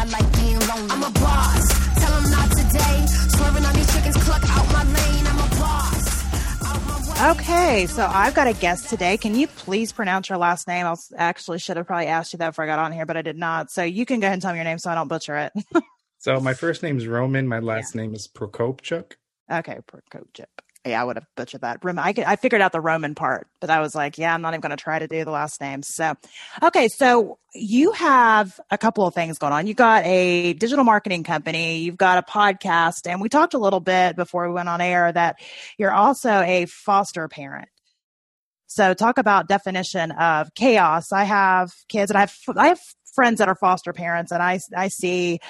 I like being lonely. I'm a boss. Tell them not today. Swerving on these chickens, cluck out my lane. I'm a boss. Out my way. Okay, so I've got a guest today. Can you please pronounce your last name? I actually should have probably asked you that before I got on here, but I did not. So you can go ahead and tell me your name so I don't butcher it. So my first name is Roman. My last name is Prokopchuk. okay, Prokopchuk. Yeah, I would have butchered that. I, I figured out the Roman part, but I was like, yeah, I'm not even going to try to do the last name. So, okay, so you have a couple of things going on. You got a digital marketing company, you've got a podcast, and we talked a little bit before we went on air that you're also a foster parent. So, talk about definition of chaos. I have kids, and I have I have friends that are foster parents, and I I see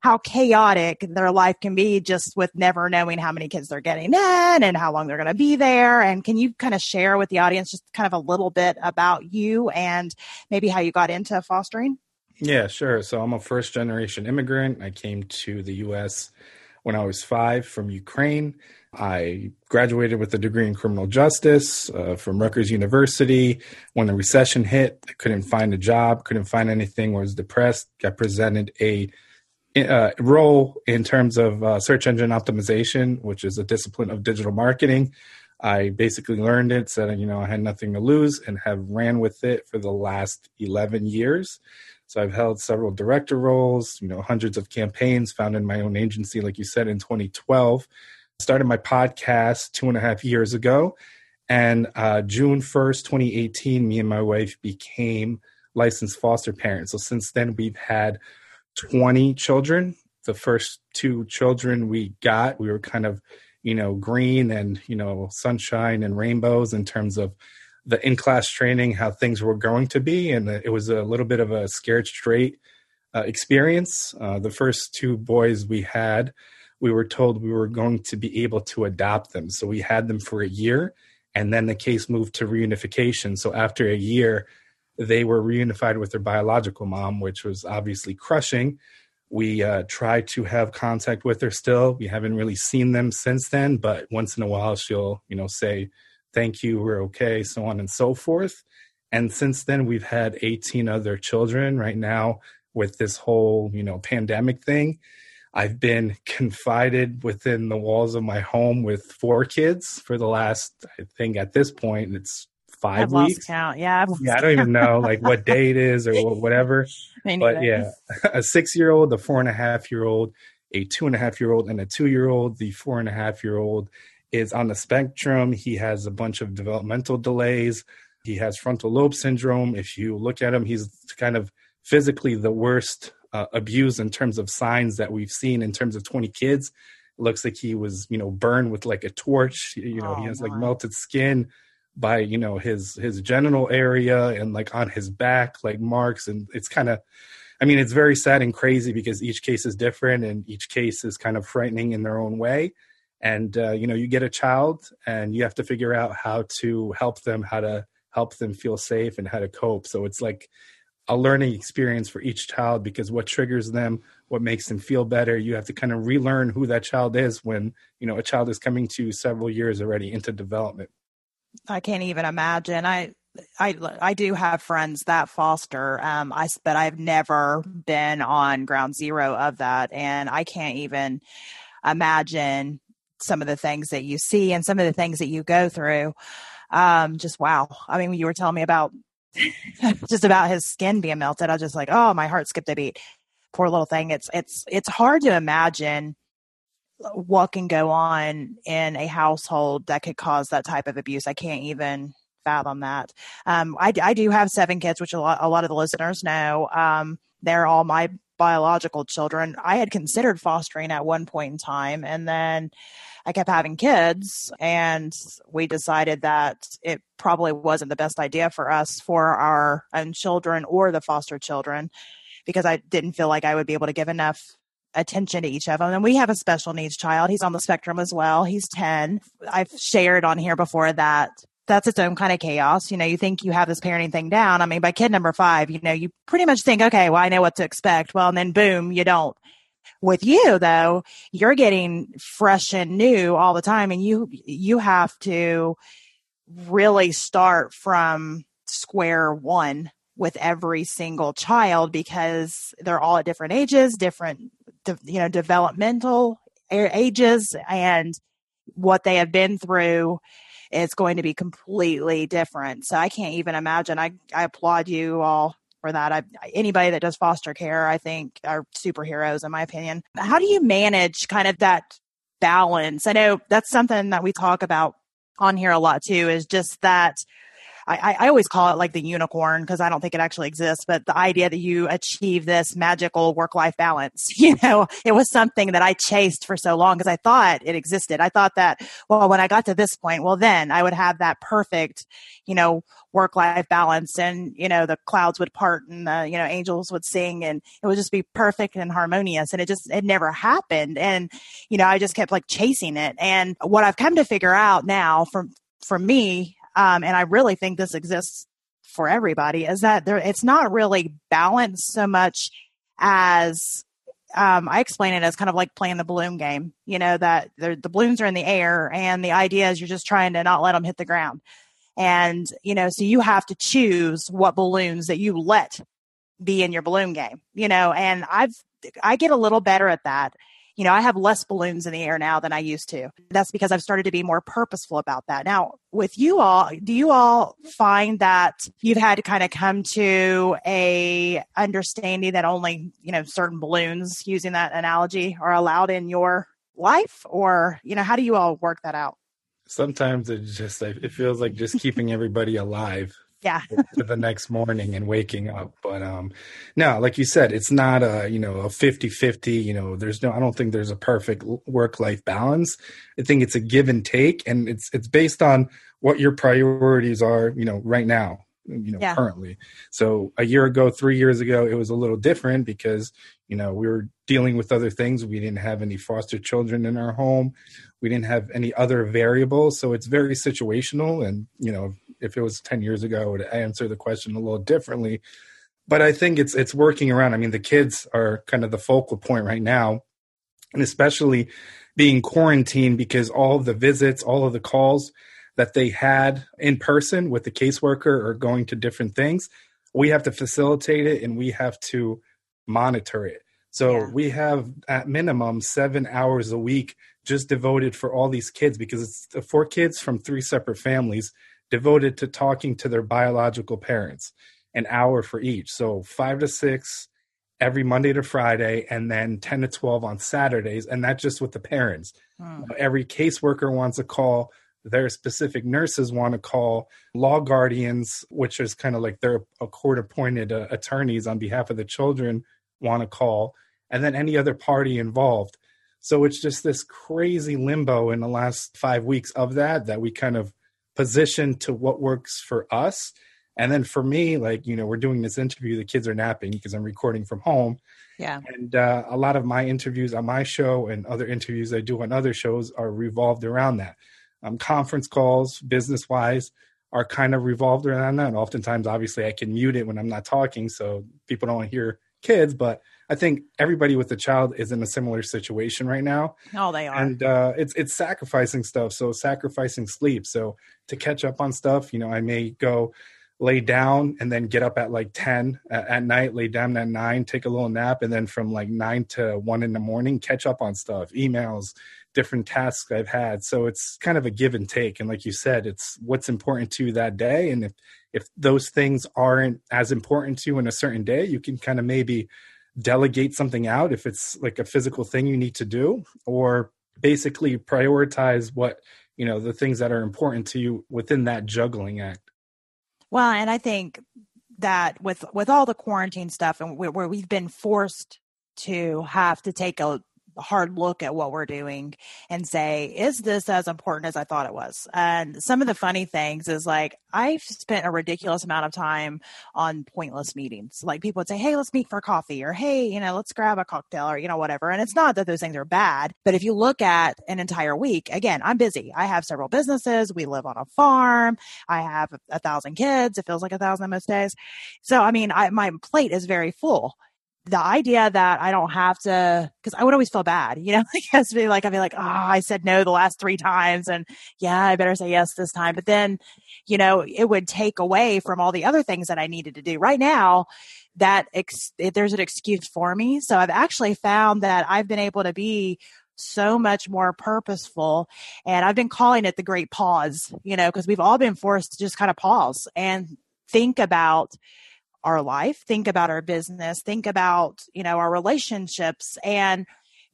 how chaotic their life can be just with never knowing how many kids they're getting in and how long they're going to be there. And can you kind of share with the audience just kind of a little bit about you and maybe how you got into fostering? Yeah, sure. So I'm a first generation immigrant. I came to the US when I was five from Ukraine. I graduated with a degree in criminal justice uh, from Rutgers University. When the recession hit, I couldn't find a job, couldn't find anything, was depressed, got presented a uh, role in terms of uh, search engine optimization, which is a discipline of digital marketing. I basically learned it, said, you know, I had nothing to lose and have ran with it for the last 11 years. So I've held several director roles, you know, hundreds of campaigns, founded my own agency, like you said, in 2012. Started my podcast two and a half years ago. And uh, June 1st, 2018, me and my wife became licensed foster parents. So since then, we've had 20 children. The first two children we got, we were kind of, you know, green and, you know, sunshine and rainbows in terms of the in class training, how things were going to be. And it was a little bit of a scared straight uh, experience. Uh, the first two boys we had, we were told we were going to be able to adopt them. So we had them for a year. And then the case moved to reunification. So after a year, they were reunified with their biological mom, which was obviously crushing. We uh, tried to have contact with her still. We haven't really seen them since then, but once in a while she'll, you know, say, thank you, we're okay, so on and so forth. And since then, we've had 18 other children right now with this whole, you know, pandemic thing. I've been confided within the walls of my home with four kids for the last, I think at this point, it's 5 I've weeks count. Yeah. Yeah, I don't even know like what day it is or whatever. But yeah, a six year old, a four and a half year old, a two and a half year old, and a two year old. The four and a half year old is on the spectrum. He has a bunch of developmental delays. He has frontal lobe syndrome. If you look at him, he's kind of physically the worst uh, abused in terms of signs that we've seen in terms of 20 kids. It looks like he was, you know, burned with like a torch. You know, he Oh, has like melted skin by you know his his genital area and like on his back like marks. And it's kind of i mean it's very sad and crazy because each case is different and each case is kind of frightening in their own way. And uh, you know you get a child and you have to figure out how to help them how to help them feel safe and how to cope. So it's like a learning experience for each child because what triggers them what makes them feel better you have to kind of relearn who that child is when you know a child is coming to you several years already into development I can't even imagine. I, I, I do have friends that foster. Um, I, but I've never been on ground zero of that, and I can't even imagine some of the things that you see and some of the things that you go through. Um, just wow. I mean, you were telling me about just about his skin being melted, I was just like, oh, my heart skipped a beat. Poor little thing. It's it's it's hard to imagine what can go on in a household that could cause that type of abuse. I can't even fathom that. Um, I, I do have seven kids, which a lot, a lot of the listeners know. Um, they're all my biological children. I had considered fostering at one point in time, and then I kept having kids, and we decided that it probably wasn't the best idea for us for our own children or the foster children because I didn't feel like I would be able to give enough attention to each of them. And we have a special needs child. He's on the spectrum as well. He's 10. I've shared on here before that that's its own kind of chaos. You know, you think you have this parenting thing down. I mean, by kid number five, you know, you pretty much think, okay, well, I know what to expect. Well, and then boom, you don't. With you though, you're getting fresh and new all the time and you, you have to really start from square one with every single child because they're all at different ages, different, you know, developmental ages, and what they have been through is going to be completely different. So I can't even imagine. I, I applaud you all for that. I, anybody that does foster care, I think, are superheroes, in my opinion. How do you manage kind of that balance? I know that's something that we talk about on here a lot too, is just that I, I always call it like the unicorn because I don't think it actually exists, but the idea that you achieve this magical work life balance, you know, it was something that I chased for so long because I thought it existed. I thought that, well, when I got to this point, well, then I would have that perfect, you know, work life balance and, you know, the clouds would part and the, you know, angels would sing and it would just be perfect and harmonious. And it just, it never happened. And, you know, I just kept like chasing it. And what I've come to figure out now from, for me um, and I really think this exists for everybody, is that there it's not really balanced so much as um, I explain it as kind of like playing the balloon game. You know that the balloons are in the air, and the idea is you're just trying to not let them hit the ground. And you know, so you have to choose what balloons that you let be in your balloon game. You know, and I've I get a little better at that you know, I have less balloons in the air now than I used to. That's because I've started to be more purposeful about that. Now, with you all, do you all find that you've had to kind of come to a understanding that only, you know, certain balloons using that analogy are allowed in your life or, you know, how do you all work that out? Sometimes it just it feels like just keeping everybody alive yeah. to the next morning and waking up. But um no like you said it's not a you know a 50-50 you know there's no i don't think there's a perfect work life balance. I think it's a give and take and it's it's based on what your priorities are you know right now you know yeah. currently. So a year ago 3 years ago it was a little different because you know we were dealing with other things. We didn't have any foster children in our home. We didn't have any other variables. So it's very situational and you know if it was 10 years ago, I would answer the question a little differently. But I think it's it's working around. I mean, the kids are kind of the focal point right now, and especially being quarantined because all of the visits, all of the calls that they had in person with the caseworker are going to different things. We have to facilitate it and we have to monitor it. So yeah. we have at minimum seven hours a week just devoted for all these kids because it's four kids from three separate families devoted to talking to their biological parents, an hour for each. So five to six every Monday to Friday, and then 10 to 12 on Saturdays. And that's just with the parents. Hmm. Every caseworker wants a call. Their specific nurses want to call law guardians, which is kind of like their court appointed uh, attorneys on behalf of the children, want to call, and then any other party involved. So it's just this crazy limbo in the last five weeks of that that we kind of position to what works for us. And then for me, like, you know, we're doing this interview, the kids are napping because I'm recording from home. Yeah. And uh, a lot of my interviews on my show and other interviews I do on other shows are revolved around that. Um, conference calls, business wise, are kind of revolved around that. And oftentimes, obviously, I can mute it when I'm not talking so people don't hear kids, but I think everybody with a child is in a similar situation right now. Oh, they are. And uh, it's it's sacrificing stuff. So sacrificing sleep. So to catch up on stuff, you know, I may go lay down and then get up at like 10 at, at, night, lay down at 9, take a little nap, and then from like 9 to 1 in the morning, catch up on stuff, emails, different tasks I've had. So it's kind of a give and take. And like you said, it's what's important to you that day. And if, if those things aren't as important to you in a certain day, you can kind of maybe delegate something out if it's like a physical thing you need to do or basically prioritize what you know the things that are important to you within that juggling act. Well and i think that with with all the quarantine stuff and where, where we've been forced to have to take a hard look at what we're doing and say, is this as important as I thought it was? And some of the funny things is like, I've spent a ridiculous amount of time on pointless meetings. Like people would say, Hey, let's meet for coffee or Hey, you know, let's grab a cocktail or, you know, whatever. And it's not that those things are bad, but if you look at an entire week, again, I'm busy. I have several businesses. We live on a farm. I have a, thousand kids. It feels like a thousand most days. So, I mean, I, my plate is very full the idea that I don't have to, because I would always feel bad, you know, like has to be like I'd be like, oh, I said no the last three times, and yeah, I better say yes this time. But then, you know, it would take away from all the other things that I needed to do. Right now, that ex- there's an excuse for me. So I've actually found that I've been able to be so much more purposeful. And I've been calling it the great pause, you know, because we've all been forced to just kind of pause and think about our life, think about our business, think about, you know, our relationships and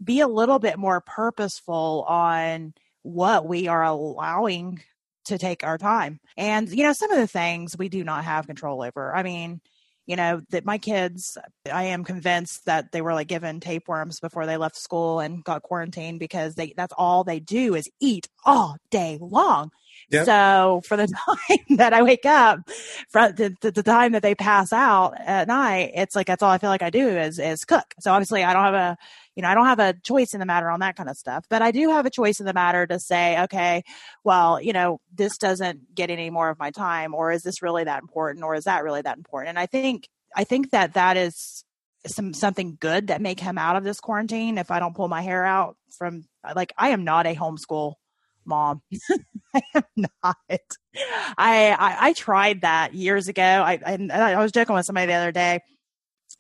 be a little bit more purposeful on what we are allowing to take our time. And, you know, some of the things we do not have control over. I mean, you know that my kids i am convinced that they were like given tapeworms before they left school and got quarantined because they that's all they do is eat all day long Yep. So for the time that I wake up, from the, the, the, time that they pass out at night, it's like that's all I feel like I do is is cook. So obviously I don't have a you know I don't have a choice in the matter on that kind of stuff, but I do have a choice in the matter to say, okay, well, you know, this doesn't get any more of my time, or is this really that important, or is that really that important? And I think I think that that is some something good that may come out of this quarantine if I don't pull my hair out from like I am not a homeschool mom. I am not. I, I, I tried that years ago. I, I I was joking with somebody the other day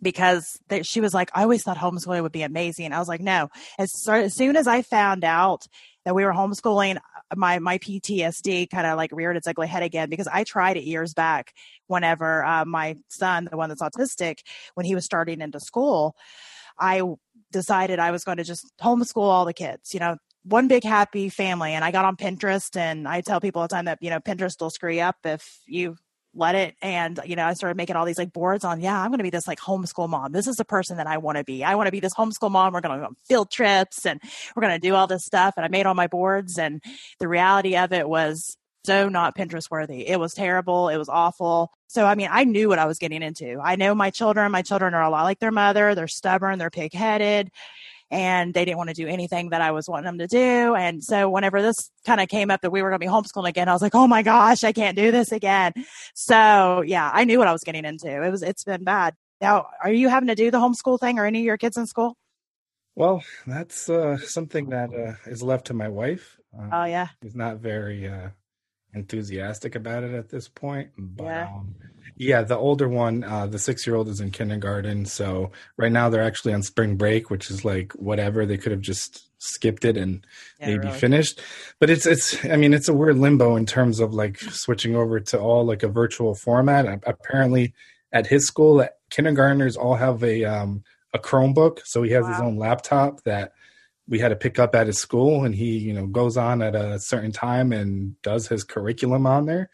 because they, she was like, I always thought homeschooling would be amazing. I was like, no. As, as soon as I found out that we were homeschooling, my my PTSD kind of like reared its ugly head again because I tried it years back. Whenever uh, my son, the one that's autistic, when he was starting into school, I decided I was going to just homeschool all the kids. You know, one big happy family. And I got on Pinterest and I tell people all the time that, you know, Pinterest will screw you up if you let it. And, you know, I started making all these like boards on, yeah, I'm going to be this like homeschool mom. This is the person that I want to be. I want to be this homeschool mom. We're going to go on field trips and we're going to do all this stuff. And I made all my boards. And the reality of it was so not Pinterest worthy. It was terrible. It was awful. So, I mean, I knew what I was getting into. I know my children. My children are a lot like their mother. They're stubborn. They're pig headed and they didn't want to do anything that I was wanting them to do. And so whenever this kind of came up that we were going to be homeschooling again, I was like, oh my gosh, I can't do this again. So yeah, I knew what I was getting into. It was, it's been bad. Now, are you having to do the homeschool thing or any of your kids in school? Well, that's uh, something that uh, is left to my wife. Uh, oh yeah, she's not very uh, enthusiastic about it at this point. But yeah, um, yeah the older one, uh, the six year old is in kindergarten. So right now they're actually on spring break, which is like whatever. They could have just skipped it and yeah, maybe really. finished. But it's it's I mean it's a weird limbo in terms of like switching over to all like a virtual format. Apparently at his school, kindergartners all have a um, a Chromebook, so he has wow. his own laptop that we had to pick up at his school and he you know goes on at a certain time and does his curriculum on there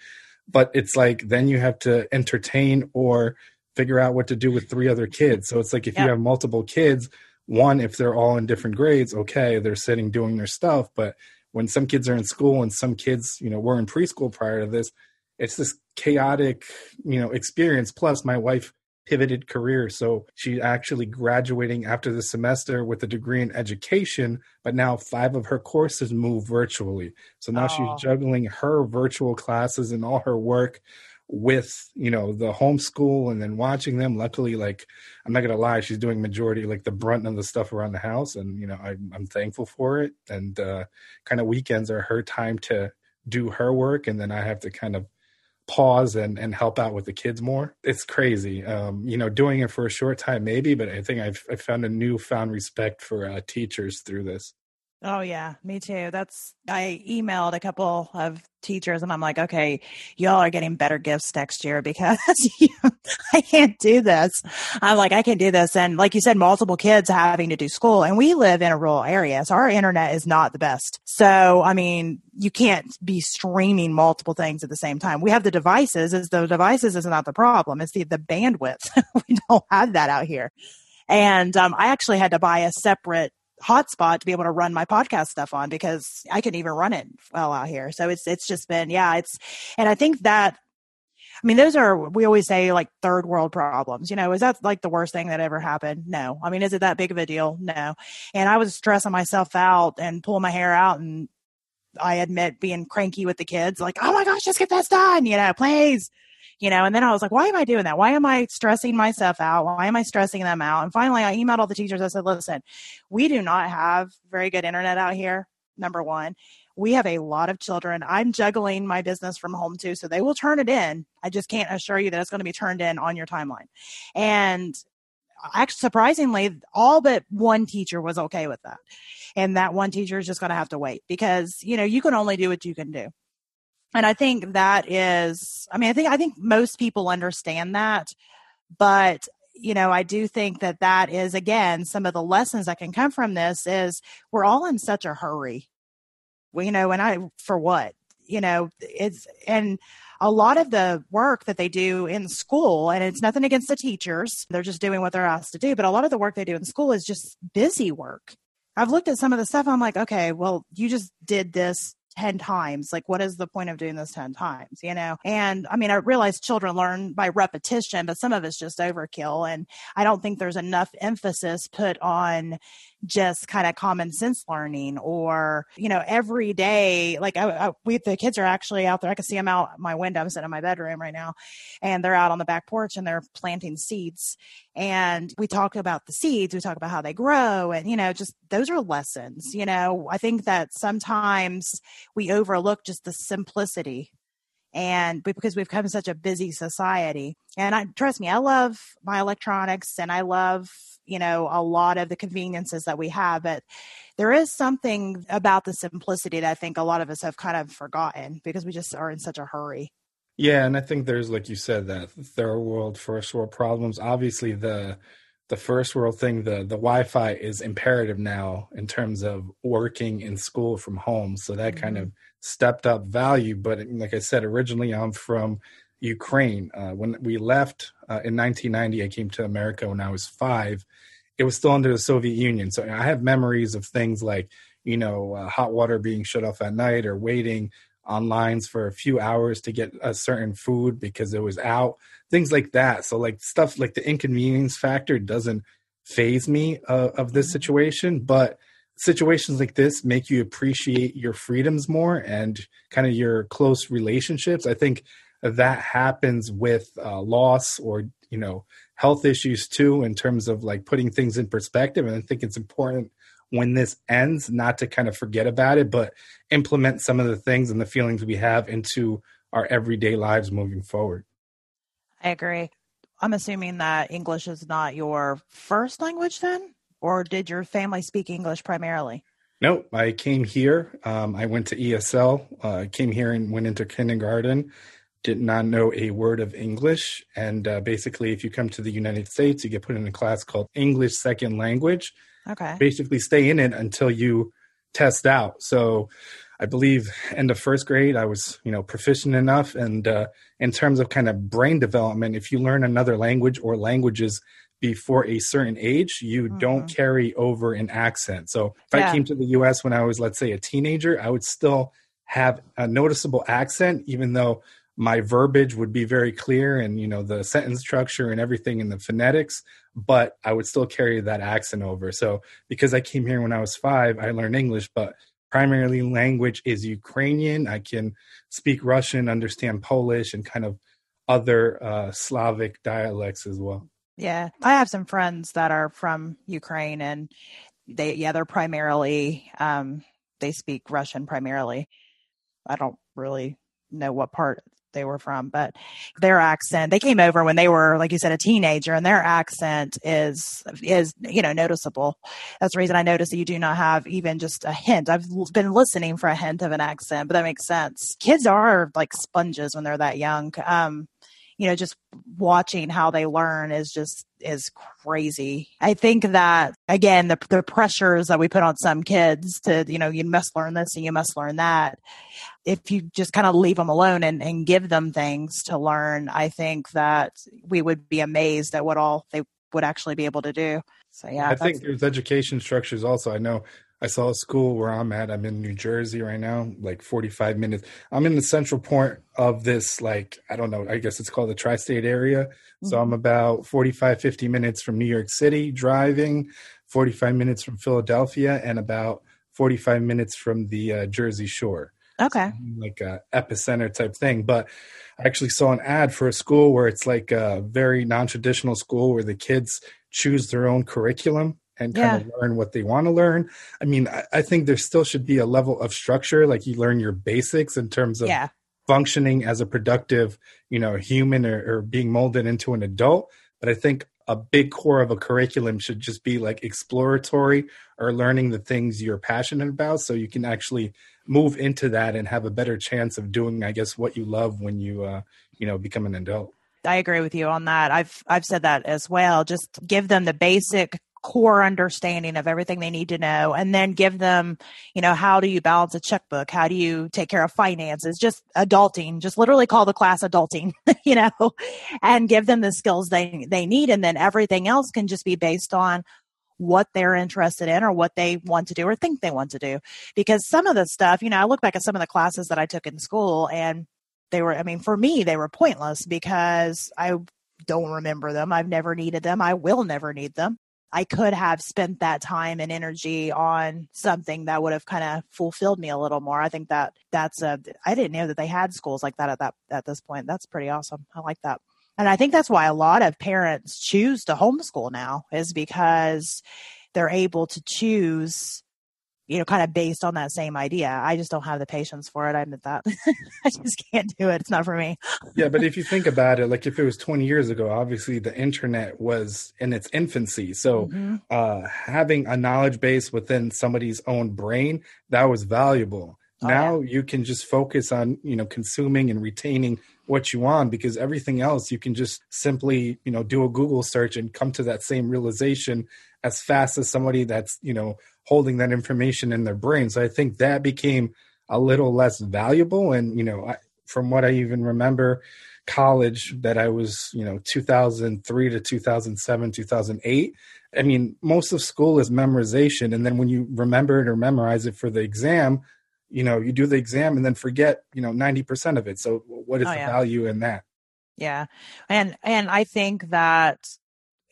but it's like then you have to entertain or figure out what to do with three other kids. So it's like if you have multiple kids one if they're all in different grades okay they're sitting doing their stuff. But when some kids are in school and some kids you know were in preschool prior to this it's this chaotic you know experience. Plus my wife pivoted career. So she's actually graduating after the semester with a degree in education, but now five of her courses move virtually. So now oh. she's juggling her virtual classes and all her work with you know the homeschool and then watching them luckily like i'm not gonna lie she's doing majority like the brunt of the stuff around the house and you know I, i'm thankful for it and uh kind of weekends are her time to do her work and then i have to kind of pause and, and help out with the kids more. It's crazy. Um, you know, doing it for a short time, maybe, but I think I've, I've found a newfound respect for uh, teachers through this. Oh yeah, me too. That's I emailed a couple of teachers and I'm like, okay, y'all are getting better gifts next year because I can't do this. I'm like, I can do this. And like you said, multiple kids having to do school and we live in a rural area. So our internet is not the best. So, I mean, you can't be streaming multiple things at the same time. We have the devices is the devices is not the problem. It's the, the bandwidth. we don't have that out here. And um, I actually had to buy a separate hotspot to be able to run my podcast stuff on because I couldn't even run it well out here. So it's it's just been yeah, it's and I think that I mean those are we always say like third world problems. You know, is that like the worst thing that ever happened? No. I mean, is it that big of a deal? No. And I was stressing myself out and pulling my hair out and I admit being cranky with the kids, like, oh my gosh, just get this done, you know, please. You know, and then I was like, why am I doing that? Why am I stressing myself out? Why am I stressing them out? And finally I emailed all the teachers. I said, listen, we do not have very good internet out here. Number one, we have a lot of children. I'm juggling my business from home too, so they will turn it in. I just can't assure you that it's going to be turned in on your timeline. And actually, surprisingly, all but one teacher was okay with that. And that one teacher is just going to have to wait because, you know, you can only do what you can do. And I think that is, I mean, I think, I think most people understand that, but you know, I do think that that is again some of the lessons that can come from this is we're all in such a hurry you know, and I, for what? You know, it's, and a lot of the work that they do in school, and it's nothing against the teachers, they're just doing what they're asked to do, but a lot of the work they do in school is just busy work. I've looked at some of the stuff, I'm like, okay, well, you just did this 10 times. Like, what is the point of doing this 10 times, you know? And I mean, I realize children learn by repetition, but some of it's just overkill. And I don't think there's enough emphasis put on just kind of common sense learning or you know every day like I, I, we the kids are actually out there i can see them out my window i'm sitting in my bedroom right now and they're out on the back porch and they're planting seeds and we talk about the seeds we talk about how they grow and you know just those are lessons you know. I think that sometimes we overlook just the simplicity and because we've come such a busy society. And i trust me i love my electronics and i love you know a lot of the conveniences that we have but there is something about the simplicity that i think a lot of us have kind of forgotten because we just are in such a hurry yeah and i think there's like you said that third world first world problems obviously the the first world thing the the wi-fi is imperative now in terms of working in school from home so that mm-hmm. kind of stepped up value but like i said originally i'm from Ukraine. Uh, when we left uh, in 1990, I came to America when I was five. It was still under the Soviet Union. So I have memories of things like, you know, uh, hot water being shut off at night or waiting on lines for a few hours to get a certain food because it was out, things like that. So, like, stuff like the inconvenience factor doesn't phase me uh, of this mm-hmm. situation. But situations like this make you appreciate your freedoms more and kind of your close relationships. I think that happens with uh, loss or you know health issues too in terms of like putting things in perspective and i think it's important when this ends not to kind of forget about it but implement some of the things and the feelings we have into our everyday lives moving forward i agree i'm assuming that english is not your first language then or did your family speak english primarily Nope, I came here. Um, I went to ESL. Uh, came here and went into kindergarten did not know a word of English. And uh, basically, if you come to the United States, you get put in a class called English Second Language. Okay. Basically, stay in it until you test out. So, I believe end of first grade, I was you know proficient enough. And uh, in terms of kind of brain development, if you learn another language or languages before a certain age, you mm-hmm. don't carry over an accent. So, if yeah. I came to the U.S. when I was, let's say, a teenager, I would still have a noticeable accent, even though my verbiage would be very clear and you know the sentence structure and everything in the phonetics but i would still carry that accent over. So because i came here when i was five i learned english but primarily language is ukrainian. I can speak russian understand polish and kind of other uh, slavic dialects as well. Yeah. I have some friends that are from ukraine and they yeah they're primarily um they speak russian primarily. I don't really know what part they were from, but their accent, they came over when they were, like you said, a teenager and their accent is, is, you know, noticeable. That's the reason I noticed that you do not have even just a hint. I've been listening for a hint of an accent, but that makes sense. Kids are like sponges when they're that young. Um, you know, just watching how they learn is just is crazy. I think that again, the the pressures that we put on some kids to, you know, you must learn this and you must learn that. If you just kind of leave them alone and, and give them things to learn, I think that we would be amazed at what all they would actually be able to do. So yeah, I think there's education structures also. I know I saw a school where I'm at. I'm in New Jersey right now, like 45 minutes. I'm in the central point of this, like, I don't know, I guess it's called the tri state area. Mm-hmm. So I'm mm-hmm. about 45, 50 minutes from New York City driving, 45 minutes from Philadelphia, and about 45 minutes from the uh, Jersey Shore. Okay. like a epicenter type thing. But I actually saw an ad for a school where it's like a very non-traditional school where the kids choose their own curriculum and kind Yeah. of learn what they want to learn. I mean, I, I think there still should be a level of structure, like you learn your basics in terms of Yeah. functioning as a productive, you know, human or, or being molded into an adult. But I think a big core of a curriculum should just be like exploratory or learning the things you're passionate about so you can actually move into that and have a better chance of doing, I guess, what you love when you, uh, you know, become an adult. I agree with you on that. I've I've said that as well. Just give them the basic core understanding of everything they need to know and then give them, you know, how do you balance a checkbook? How do you take care of finances? Just adulting. Just literally call the class adulting, you know, and give them the skills they they need and then everything else can just be based on what they're interested in or what they want to do or think they want to do. Because some of the stuff, you know, I look back at some of the classes that I took in school and they were, I mean, for me, they were pointless because I don't remember them. I've never needed them. I will never need them. I could have spent that time and energy on something that would have kind of fulfilled me a little more. I think that that's a, I didn't know that they had schools like that at that, at this point. That's pretty awesome. I like that. And I think that's why a lot of parents choose to homeschool now is because they're able to choose, you know, kind of based on that same idea. I just don't have the patience for it. I admit that. I just can't do it. It's not for me. yeah, but if you think about it, like if it was 20 years ago, obviously the internet was in its infancy. So Mhm. uh, having a knowledge base within somebody's own brain, that was valuable. Oh, now you can just focus on, you know, consuming and retaining what you want because everything else you can just simply, you know, do a Google search and come to that same realization as fast as somebody that's, you know, holding that information in their brain. So I think that became a little less valuable. And, you know, I, from what I even remember, college that I was, you know, 2003 to 2007, 2008. I mean, most of school is memorization. And then when you remember it or memorize it for the exam, you know, you do the exam and then forget, you know, 90% of it. So what is Oh, the yeah. value in that? Yeah. And and I think that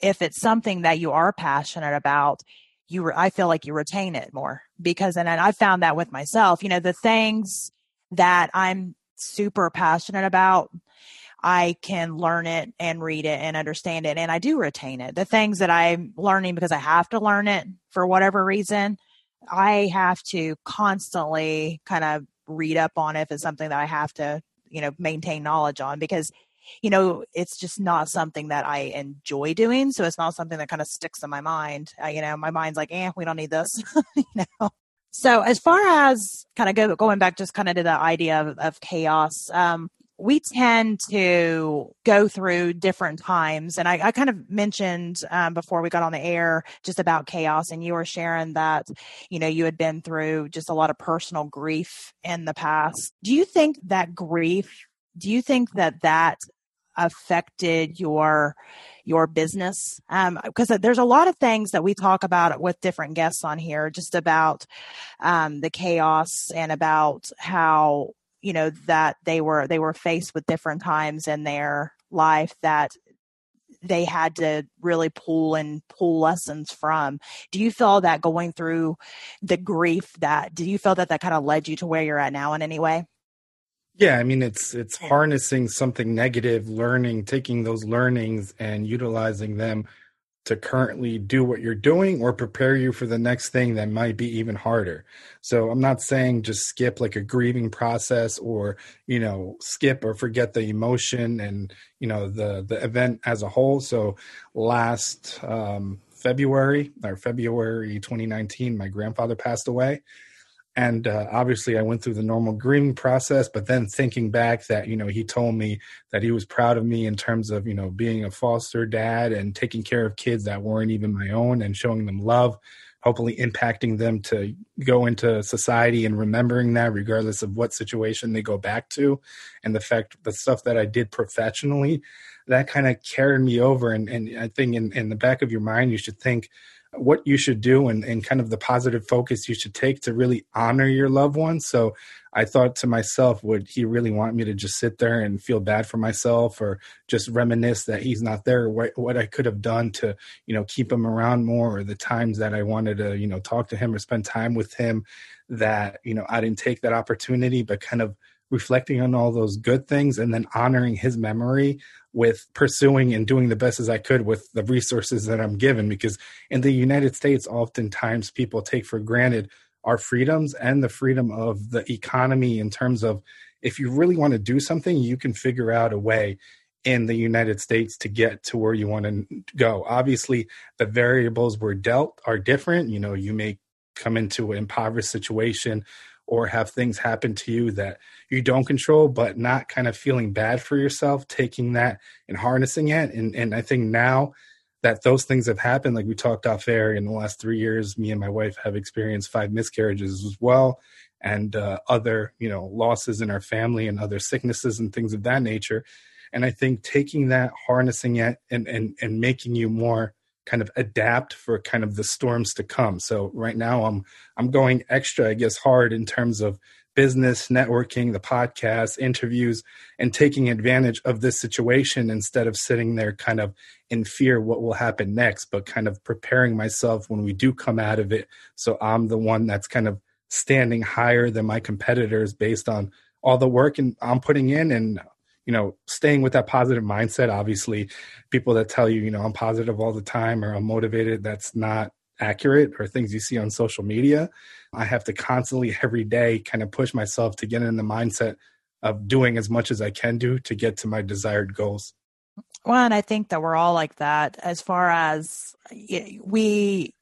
if it's something that you are passionate about, you re- I feel like you retain it more because and, and I found that with myself, you know, the things that I'm super passionate about, I can learn it and read it and understand it and I do retain it. The things that I'm learning because I have to learn it for whatever reason, I have to constantly kind of read up on if it's something that I have to, you know, maintain knowledge on because you know, it's just not something that I enjoy doing. So it's not something that kind of sticks in my mind. You know, my mind's like, eh, we don't need this, you know. So as far as kind of go, going back just kind of to the idea of, of chaos, um, we tend to go through different times. And I, I kind of mentioned um, before we got on the air just about chaos, and you were sharing that, you know, you had been through just a lot of personal grief in the past. Do you think that grief, do you think that that affected your your business um because there's a lot of things that we talk about with different guests on here just about um the chaos and about how you know that they were they were faced with different times in their life that they had to really pull and pull lessons from. Do you feel that going through the grief that do you feel that that kind of led you to where you're at now in any way? Yeah, I mean it's it's harnessing something negative, learning, taking those learnings and utilizing them to currently do what you're doing or prepare you for the next thing that might be even harder. So I'm not saying just skip like a grieving process or, you know, skip or forget the emotion and, you know, the the event as a whole. So last um February or February 2019, my grandfather passed away and uh, obviously i went through the normal grieving process but then thinking back that you know he told me that he was proud of me in terms of you know being a foster dad and taking care of kids that weren't even my own and showing them love hopefully impacting them to go into society and remembering that regardless of what situation they go back to. And the fact the stuff that i did professionally that kind of carried me over. And, and i think in, in the back of your mind you should think what you should do and, and kind of the positive focus you should take to really honor your loved ones. So I thought to myself, would he really want me to just sit there and feel bad for myself or just reminisce that he's not there? What, what I could have done to, you know, keep him around more or the times that I wanted to, you know, talk to him or spend time with him that, you know, I didn't take that opportunity, but kind of reflecting on all those good things and then honoring his memory with pursuing and doing the best as I could with the resources that I'm given. Because in the United States, oftentimes people take for granted our freedoms and the freedom of the economy in terms of if you really want to do something, you can figure out a way in the United States to get to where you want to go. Obviously, the variables we're dealt are different. You know, you may come into an impoverished situation or have things happen to you that you don't control, but not kind of feeling bad for yourself, taking that and harnessing it. And and I think now that those things have happened, like we talked off air in the last three years, me and my wife have experienced five miscarriages as well, and uh, other you know losses in our family and other sicknesses and things of that nature. And I think taking that, harnessing it, and and and making you more kind of adapt for kind of the storms to come. So right now I'm I'm going extra, I guess, hard in terms of business, networking, the podcast, interviews, and taking advantage of this situation instead of sitting there kind of in fear what will happen next, but kind of preparing myself when we do come out of it. So I'm the one that's kind of standing higher than my competitors based on all the work and I'm putting in and you know, staying with that positive mindset. Obviously, people that tell you, you know, I'm positive all the time or I'm motivated, that's not accurate or things you see on social media. I have to constantly, every day, kind of push myself to get in the mindset of doing as much as I can do to get to my desired goals. Well, and I think that we're all like that as far as we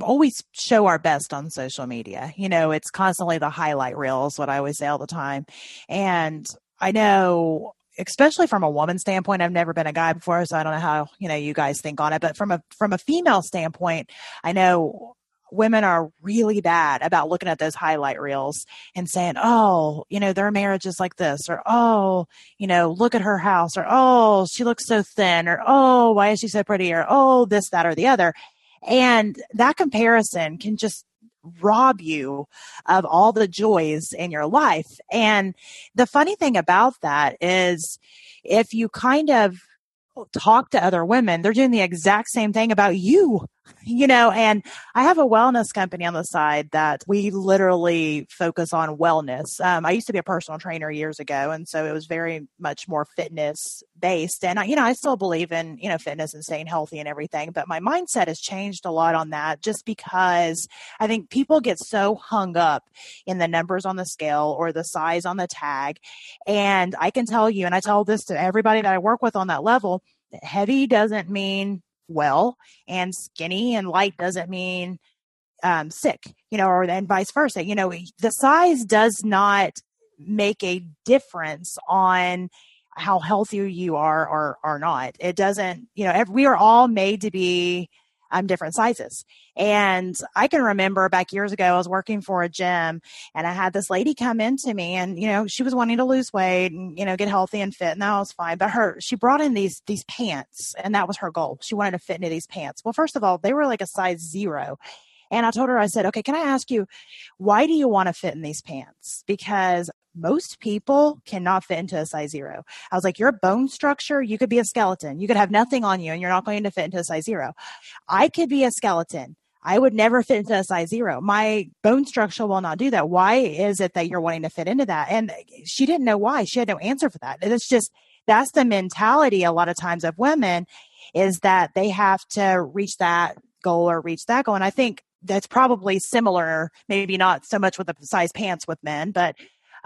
always show our best on social media. You know, it's constantly the highlight reels, what I always say all the time. And I know especially from a woman standpoint i've never been a guy before so i don't know how you know you guys think on it but from a from a female standpoint i know women are really bad about looking at those highlight reels and saying oh you know their marriage is like this or oh you know look at her house or oh she looks so thin or oh why is she so pretty? or oh this that or the other. And that comparison can just rob you of all the joys in your life. And the funny thing about that is if you kind of talk to other women, they're doing the exact same thing about you you know, and I have a wellness company on the side that we literally focus on wellness. Um, I used to be a personal trainer years ago, and so it was very much more fitness based. And I, you know, I still believe in you know fitness and staying healthy and everything, but my mindset has changed a lot on that just because I think people get so hung up in the numbers on the scale or the size on the tag. And I can tell you, and I tell this to everybody that I work with on that level. Heavy doesn't mean well and skinny and light doesn't mean um, sick, you know, or then vice versa. You know, the size does not make a difference on how healthy you are or are not. It doesn't, you know, we are all made to be um, different sizes. And I can remember back years ago, I was working for a gym and I had this lady come into me and, you know, she was wanting to lose weight and, you know, get healthy and fit and that was fine. But her, she brought in these, these pants and that was her goal. She wanted to fit into these pants. Well, first of all, they were like a size zero. And I told her, I said, okay, can I ask you, why do you want to fit in these pants? Because most people cannot fit into a size zero. I was like, your bone structure, you could be a skeleton. You could have nothing on you and you're not going to fit into a size zero. I could be a skeleton. I would never fit into a size zero. My bone structure will not do that. Why is it that you're wanting to fit into that? And she didn't know why. She had no answer for that. And It's just, that's the mentality a lot of times of women is that they have to reach that goal or reach that goal. And I think that's probably similar, maybe not so much with the size pants with men, but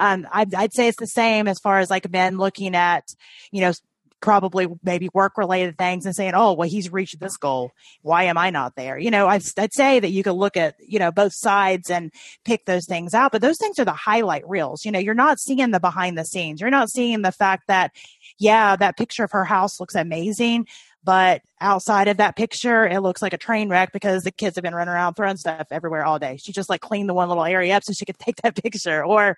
um, I'd, I'd say it's the same as far as like men looking at, you know, probably maybe work related things and saying, oh, well, he's reached this goal. Why am I not there? You know, I'd, I'd, say that you could look at, you know, both sides and pick those things out, but those things are the highlight reels. You know, you're not seeing the behind the scenes. You're not seeing the fact that, yeah, that picture of her house looks amazing, but outside of that picture, it looks like a train wreck because the kids have been running around throwing stuff everywhere all day. She just like cleaned the one little area up so she could take that picture. Or,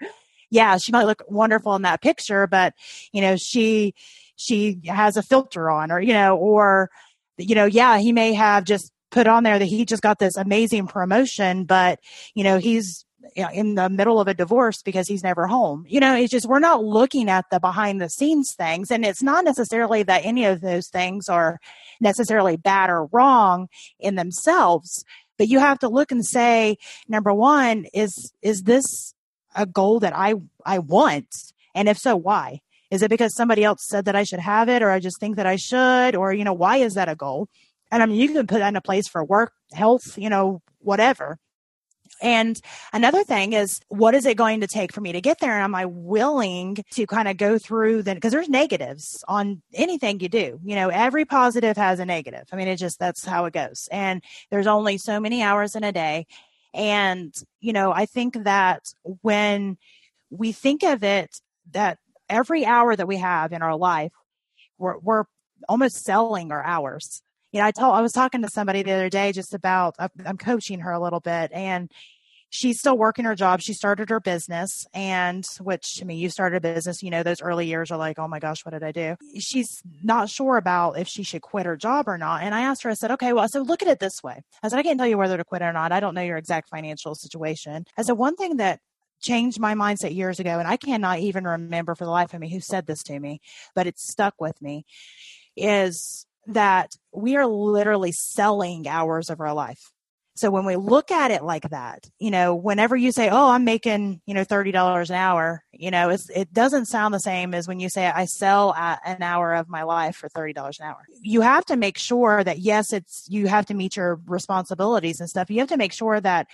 yeah, she might look wonderful in that picture, but you know, she she has a filter on, or you know, or you know, yeah, he may have just put on there that he just got this amazing promotion, but you know, he's in the middle of a divorce because he's never home. You know, it's just we're not looking at the behind the scenes things. And it's not necessarily that any of those things are necessarily bad or wrong in themselves, but you have to look and say, number one, is is this a goal that I I want? And if so, why? Is it because somebody else said that I should have it or I just think that I should? Or, you know, why is that a goal? And I mean, you can put that in a place for work, health, you know, whatever. And another thing is, what is it going to take for me to get there? And am I willing to kind of go through the, because there's negatives on anything you do. You know, every positive has a negative. I mean, it just, that's how it goes. And there's only so many hours in a day. And, you know, I think that when we think of it, that every hour that we have in our life, we're, we're almost selling our hours. You know, I told I was talking to somebody the other day just about I'm coaching her a little bit, and she's still working her job. She started her business, and which I mean, you started a business, you know, those early years are like, oh my gosh, what did I do? She's not sure about if she should quit her job or not. And I asked her, I said, okay, well, so look at it this way. I said, I can't tell you whether to quit or not. I don't know your exact financial situation. I said, one thing that changed my mindset years ago, and I cannot even remember for the life of me who said this to me, but it stuck with me, is that we are literally selling hours of our life. So when we look at it like that, you know, whenever you say, "Oh, I'm making, you know, thirty dollars an hour," you know, it doesn't sound the same as when you say, "I sell an hour of my life for thirty dollars an hour." You have to make sure that yes, it's you have to meet your responsibilities and stuff. You have to make sure that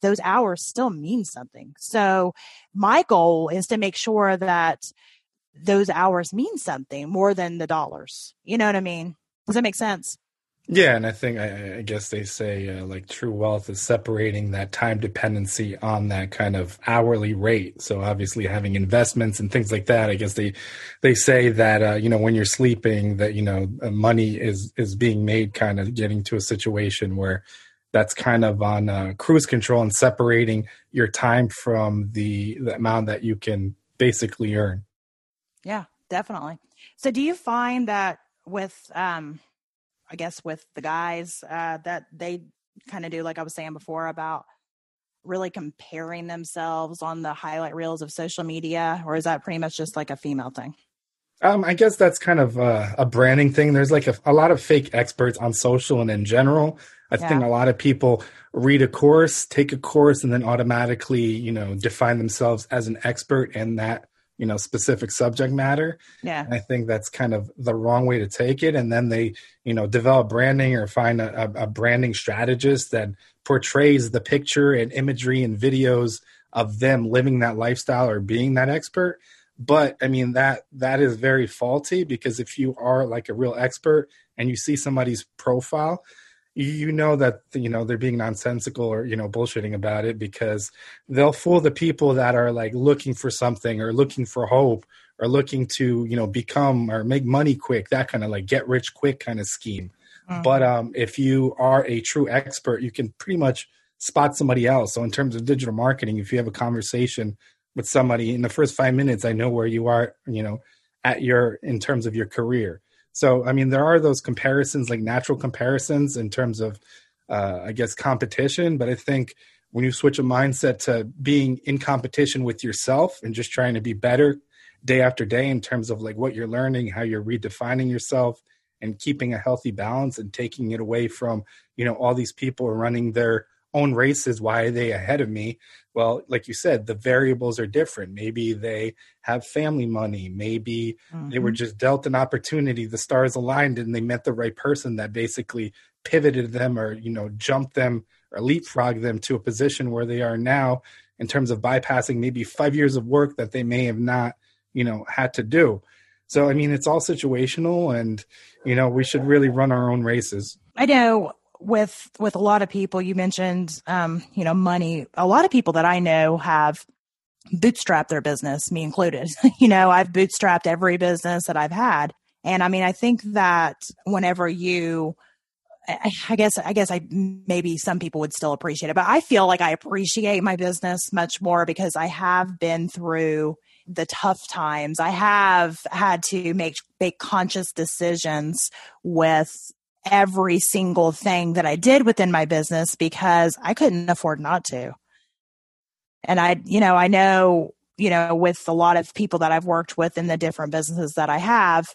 those hours still mean something. So my goal is to make sure that those hours mean something more than the dollars. You know what I mean? Does that make sense? Yeah, and I think I, I guess they say uh, like true wealth is separating that time dependency on that kind of hourly rate. So obviously having investments and things like that. I guess they they say that uh, you know when you're sleeping that you know uh, money is is being made, kind of getting to a situation where that's kind of on uh, cruise control and separating your time from the the amount that you can basically earn. Yeah, definitely. So do you find that with um I guess with the guys uh that they kind of do like I was saying before about really comparing themselves on the highlight reels of social media or is that pretty much just like a female thing? Um, I guess that's kind of a, a branding thing. There's like a, a, lot of fake experts on social and in general. I yeah. think a lot of people read a course, take a course, and then automatically, you know, define themselves as an expert in that you know specific subject matter. Yeah. And i think that's kind of the wrong way to take it. And then they you know develop branding or find a, a branding strategist that portrays the picture and imagery and videos of them living that lifestyle or being that expert. But i mean that that is very faulty because if you are like a real expert and you see somebody's profile you know that you know they're being nonsensical or you know bullshitting about it because they'll fool the people that are like looking for something or looking for hope or looking to you know become or make money quick that kind of like get rich quick kind of scheme. Mm-hmm. but um if you are a true expert you can pretty much spot somebody else. So in terms of digital marketing if you have a conversation with somebody in the first 5 minutes I know where you are you know at your in terms of your career so, I mean, there are those comparisons, like natural comparisons in terms of, uh, I guess, competition. But I think when you switch a mindset to being in competition with yourself and just trying to be better day after day in terms of like what you're learning, how you're redefining yourself, and keeping a healthy balance and taking it away from, you know, all these people running their own races why are they ahead of me? Well like you said the variables are different. Maybe they have family money. Maybe mm-hmm. they were mm-hmm. just dealt an opportunity. The stars aligned and they met the right person that basically pivoted them or you know jumped them or leapfrogged them to a position where they are now in terms of bypassing maybe five years of work that they may have not you know had to do. So i mean it's all situational and you know we should really run our own races. I know with with a lot of people. You mentioned um, you know money. A lot of people that i know have bootstrapped their business me included. You know i've bootstrapped every business that i've had. And i mean i think that whenever you I guess I guess I maybe some people would still appreciate it, but I feel like I appreciate my business much more because I have been through the tough times. I have had to make make conscious decisions with every single thing that I did within my business because I couldn't afford not to. And I, you know, I know, you know, with a lot of people that I've worked with in the different businesses that I have,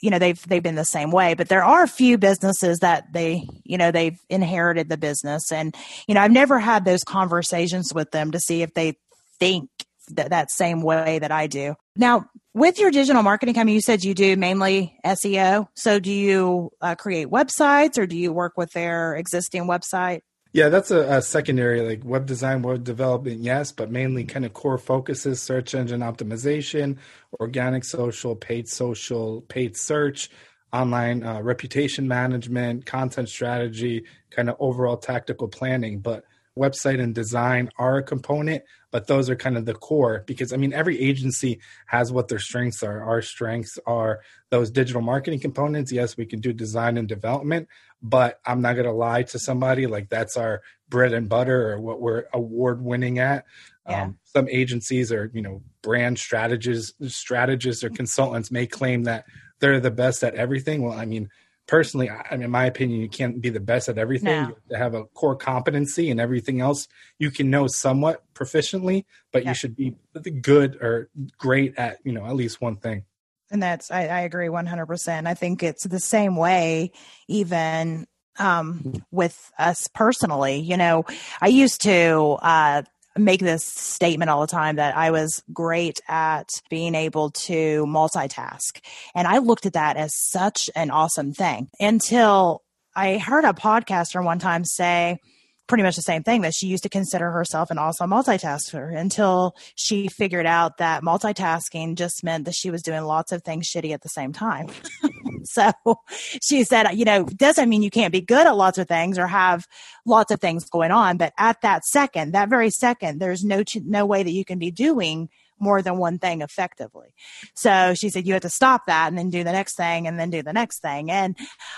you know, they've they've been the same way. But there are a few businesses that they, you know, they've inherited the business, and you know, I've never had those conversations with them to see if they think that, that same way that I do. Now, with your digital marketing company, you said you do mainly SEO. So, do you uh, create websites or do you work with their existing website? Yeah, that's a, a, secondary, like web design, web development, yes, but mainly kind of core focuses search engine optimization, organic social, paid social, paid search, online uh, reputation management, content strategy, kind of overall tactical planning. But website and design are a component, but those are kind of the core because I mean, every agency has what their strengths are. Our strengths are those digital marketing components. Yes, we can do design and development, but I'm not going to lie to somebody like that's our bread and butter or what we're award winning at. Yeah. Um, some agencies or you know brand strategists, strategists or consultants may claim that they're the best at everything. Well, I mean, personally, I mean, in my opinion, you can't be the best at everything. No. You have to have a core competency, and everything else you can know somewhat proficiently, but yeah. you should be good or great at you know at least one thing. And that's I, I agree one hundred percent. I think it's the same way even um, with us personally. You know, I used to uh, make this statement all the time that I was great at being able to multitask. And I looked at that as such an awesome thing until I heard a podcaster one time say, pretty much the same thing that she used to consider herself an awesome multitasker until she figured out that multitasking just meant that she was doing lots of things shitty at the same time. so she said, you know, doesn't mean you can't be good at lots of things or have lots of things going on, but at that second, that very second, there's no no way that you can be doing more than one thing effectively. So she said, you have to stop that and then do the next thing and then do the next thing. And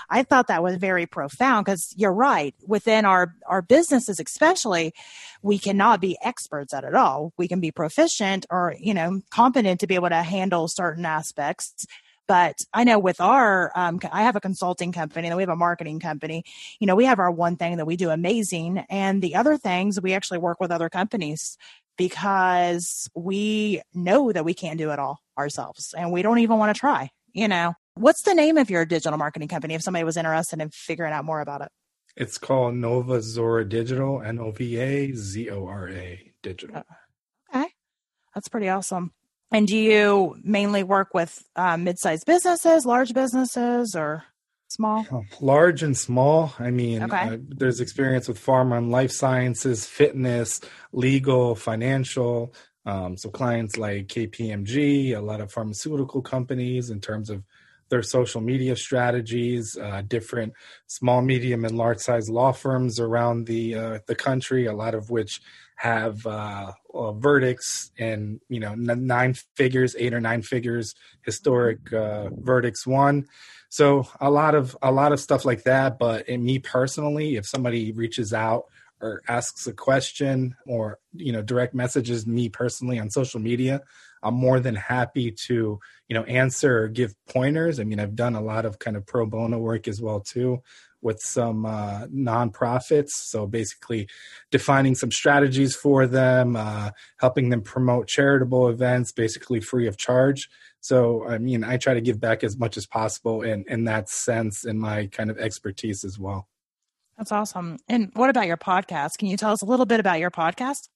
I thought that was very profound because you're right. Within our, our businesses, especially, we cannot be experts at it all. We can be proficient or, you know, competent to be able to handle certain aspects but I know with our, um, I have a consulting company and we have a marketing company. You know, we have our one thing that we do amazing, and the other things we actually work with other companies because we know that we can't do it all ourselves and we don't even want to try, you know. What's the name of your digital marketing company if somebody was interested in figuring out more about it? It's called Nova Zora Digital, N O V A Z O R A Digital. Uh, okay. That's pretty awesome. And do you mainly work with uh, mid sized businesses, large businesses, or? Small? Large and small. I mean, okay. uh, there's experience with pharma and life sciences, fitness, legal, financial. Um, so clients like KPMG, a lot of pharmaceutical companies in terms of their social media strategies, uh, different small, medium, and large size law firms around the uh, the country, a lot of which have uh, uh, verdicts and you know nine figures, eight or nine figures, historic uh, verdicts won. So a lot of a lot of stuff like that. But in me personally, if somebody reaches out or asks a question or you know direct messages me personally on social media, I'm more than happy to you know answer or give pointers. I mean, I've done a lot of kind of pro bono work as well too with some uh, nonprofits. So basically, defining some strategies for them, uh, helping them promote charitable events, basically free of charge. So, I mean, I try to give back as much as possible in, in that sense in my kind of expertise as well. That's awesome. And what about your podcast? Can you tell us a little bit about your podcast?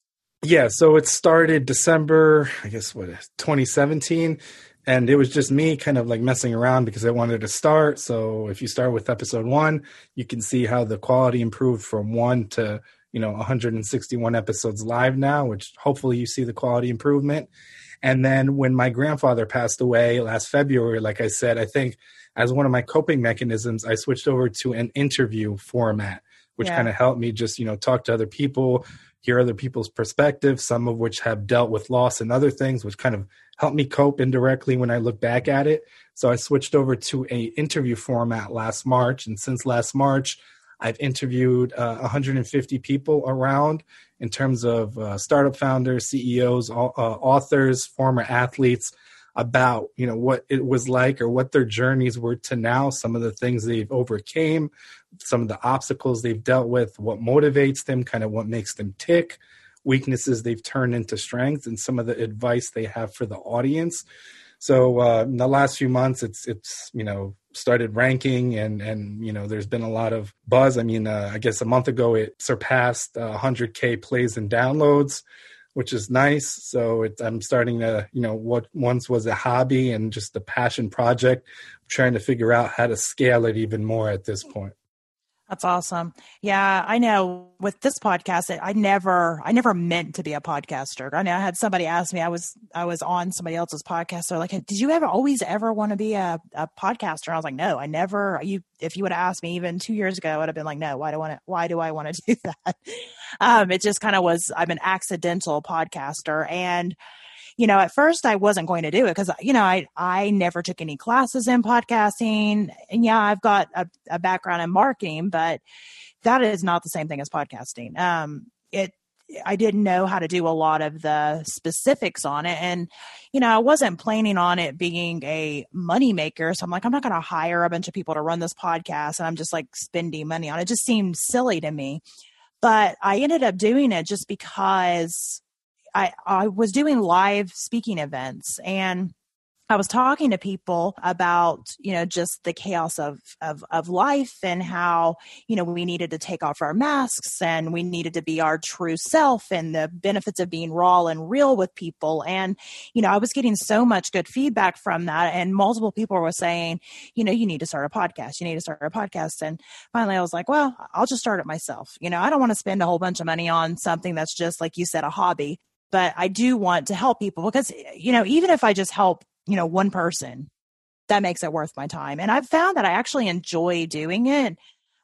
Yeah, so it started December, I guess, what, 2017. And it was just me kind of like messing around because I wanted to start. So if you start with episode one, you can see how the quality improved from one to, you know, 161 episodes live now, which hopefully you see the quality improvement. And then when my grandfather passed away last February, like I said, I think as one of my coping mechanisms, I switched over to an interview format, which yeah. kind of helped me just, you know, talk to other people, hear other people's perspectives, some of which have dealt with loss and other things, which kind of helped me cope indirectly when I look back at it. So I switched over to a interview format last March. And since last March, I've interviewed uh, 150 people around in terms of uh, startup founders, CEOs, uh, authors, former athletes, about you know what it was like or what their journeys were to now some of the things they've overcame some of the obstacles they've dealt with what motivates them kind of what makes them tick weaknesses they've turned into strengths and some of the advice they have for the audience so uh, in the last few months it's it's you know started ranking and and you know there's been a lot of buzz i mean uh, i guess a month ago it surpassed uh, 100k plays and downloads which is nice. So it, I'm starting to, you know, what once was a hobby and just a passion project, I'm trying to figure out how to scale it even more at this point. That's awesome. Yeah, I know with this podcast, I never, I never meant to be a podcaster. I know I had somebody ask me, I was, I was on somebody else's podcast. They're like, did you ever always ever want to be a, a podcaster? I was like, no, I never, you, if you would have asked me even two years ago, I would have been like, no, why do I want to, why do I want to do that? Um, it just kind of was, I'm an accidental podcaster and, you know, at first I wasn't going to do it because, you know, I, I never took any classes in podcasting. And yeah, I've got a, a background in marketing, but that is not the same thing as podcasting. Um, it, I didn't know how to do a lot of the specifics on it. And, you know, I wasn't planning on it being a money maker. So I'm like, I'm not going to hire a bunch of people to run this podcast. And I'm just like spending money on it. it just seemed silly to me. But I ended up doing it just because I, I was doing live speaking events and I was talking to people about, you know, just the chaos of, of, of life and how, you know, we needed to take off our masks and we needed to be our true self and the benefits of being raw and real with people. And, you know, I was getting so much good feedback from that. And multiple people were saying, you know, you need to start a podcast. You need to start a podcast. And finally I was like, well, I'll just start it myself. You know, I don't want to spend a whole bunch of money on something that's just like you said, a hobby but I do want to help people because, you know, even if I just help, you know, one person, that makes it worth my time. And I've found that I actually enjoy doing it.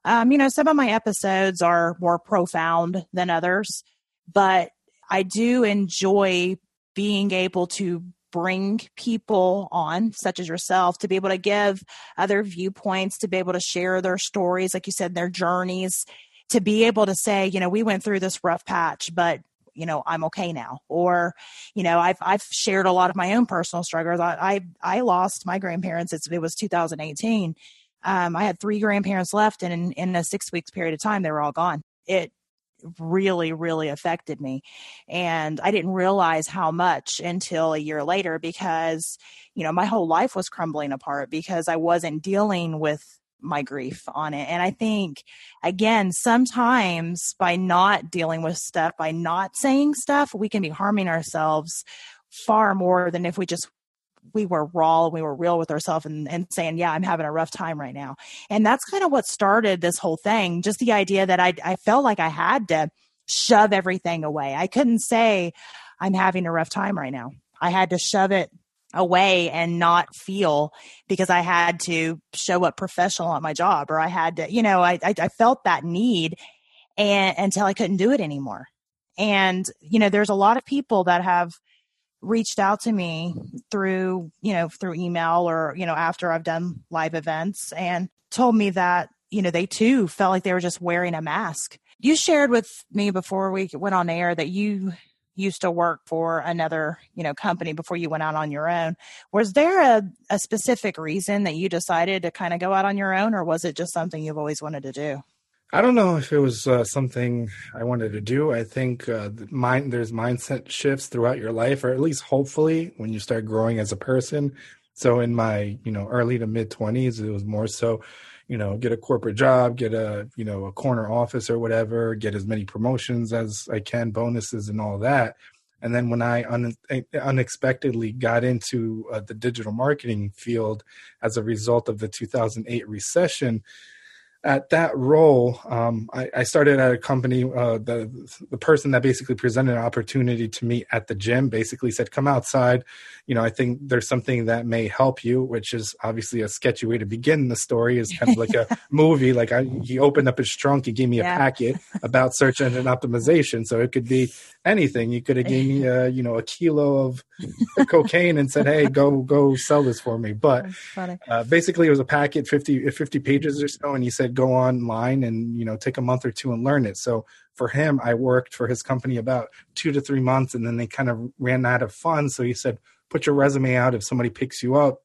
Um, you know, some of my episodes are more profound than others, but I do enjoy being able to bring people on, such as yourself, to be able to give other viewpoints, to be able to share their stories, like you said, their journeys, to be able to say, you know, we went through this rough patch, but you know i'm okay now. Or you know i've i've shared a lot of my own personal struggles. I i, I lost my grandparents. It's, it was 2018 um, i had three grandparents left and in, in a six weeks period of time they were all gone. It really really affected me. And i didn't realize how much until a year later because you know my whole life was crumbling apart because i wasn't dealing with my grief on it. And I think, again, sometimes by not dealing with stuff, by not saying stuff, we can be harming ourselves far more than if we just we were raw we were real with ourselves and, and saying yeah i'm having a rough time right now. And that's kind of what started this whole thing just the idea that i, I felt like i had to shove everything away. I couldn't say i'm having a rough time right now. I had to shove it away and not feel because I had to show up professional at my job or I had to, you know, I, I, I felt that need and until I couldn't do it anymore. And, you know, there's a lot of people that have reached out to me through, you know, through email or, you know, after I've done live events and told me that, you know, they too felt like they were just wearing a mask. You shared with me before we went on air that you used to work for another you know company before you went out on your own was there a, a specific reason that you decided to kind of go out on your own or was it just something you've always wanted to do I don't know if it was uh, something I wanted to do. I think uh, mind there's mindset shifts throughout your life, or at least hopefully when you start growing as a person. So in my you know early to mid twenties, it was more so you know, get a corporate job, get a, you know, a corner office or whatever, get as many promotions as I can, bonuses and all that. And then when I un- unexpectedly got into uh, the digital marketing field as a result of the 2008 recession, at that role, um, I, I, started at a company. Uh, the the person that basically presented an opportunity to me at the gym basically said, "Come outside. You know, I think there's something that may help you." Which is obviously a sketchy way to begin the story. Is kind of like a movie. Like I, he opened up his trunk, he gave me yeah. a packet about search engine optimization. So it could be anything. You could have gave me, a, you know, a kilo of cocaine and said, "Hey, go go sell this for me." But uh, basically, it was a packet, 50, 50 pages or so, and he said go online and you know take a month or two and learn it so for him i worked for his company about two to three months and then they kind of ran out of funds so he said put your resume out. If somebody picks you up,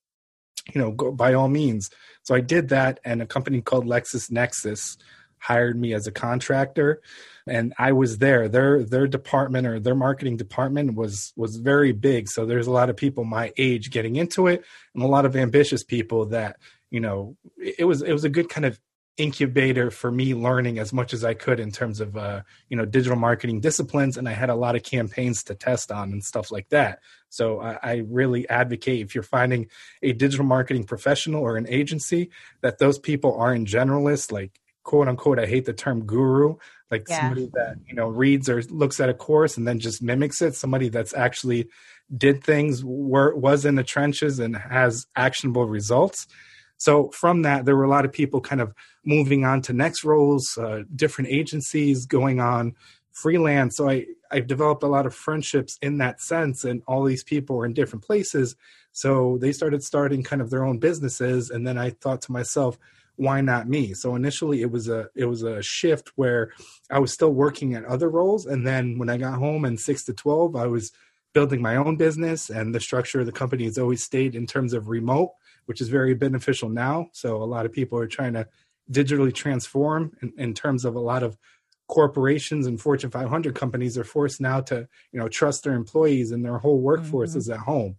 you know, go by all means. So I did that, and a company called LexisNexis hired me as a contractor, and I was there. Their their department or their marketing department was was very big. So there's a lot of people my age getting into it, and a lot of ambitious people that you know it was it was a good kind of incubator for me learning as much as I could in terms of uh, you know digital marketing disciplines, and I had a lot of campaigns to test on and stuff like that. So I, I, really advocate if you're finding a digital marketing professional or an agency that those people aren't generalists, like quote unquote. I hate the term guru, like yeah. somebody that you know reads or looks at a course and then just mimics it. Somebody that's actually did things, were was in the trenches and has actionable results so from that, there were a lot of people kind of moving on to next roles, uh, different agencies going on freelance. So I, I developed a lot of friendships in that sense, and all these people were in different places. So they started starting kind of their own businesses, and then I thought to myself, why not me? So initially it was a it was a shift where I was still working at other roles, and then when I got home in six to twelve, I was building my own business, and the structure of the company has always stayed in terms of remote which is very beneficial now. So a lot of people are trying to digitally transform in, in terms of a lot of corporations and Fortune 500 companies are forced now to you know trust their employees and their whole workforce mm-hmm. is at home.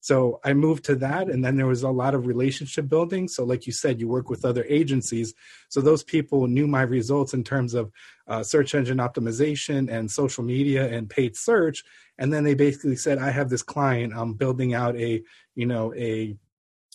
So I moved to that, and then there was a lot of relationship building. So, like you said, you work with other agencies. So those people knew my results in terms of uh, search engine optimization and social media and paid search. And then they basically said, "I have this client. I'm building out a you know a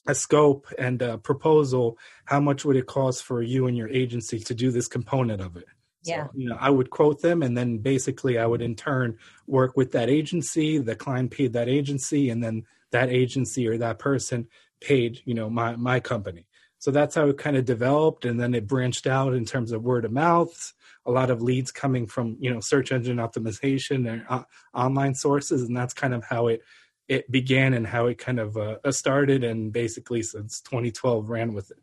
a scope and a proposal, how much would it cost for you and your agency to do this component of it? Yeah. So, you know, I would quote them and then basically I would in turn work with that agency, the client paid that agency, and then that agency or that person paid, you know, my my company. So that's how it kind of developed and then it branched out in terms of word of mouth, a lot of leads coming from, you know, search engine optimization and uh, online sources and that's kind of how it it began and how it kind of uh, started and basically since 2012 ran with it.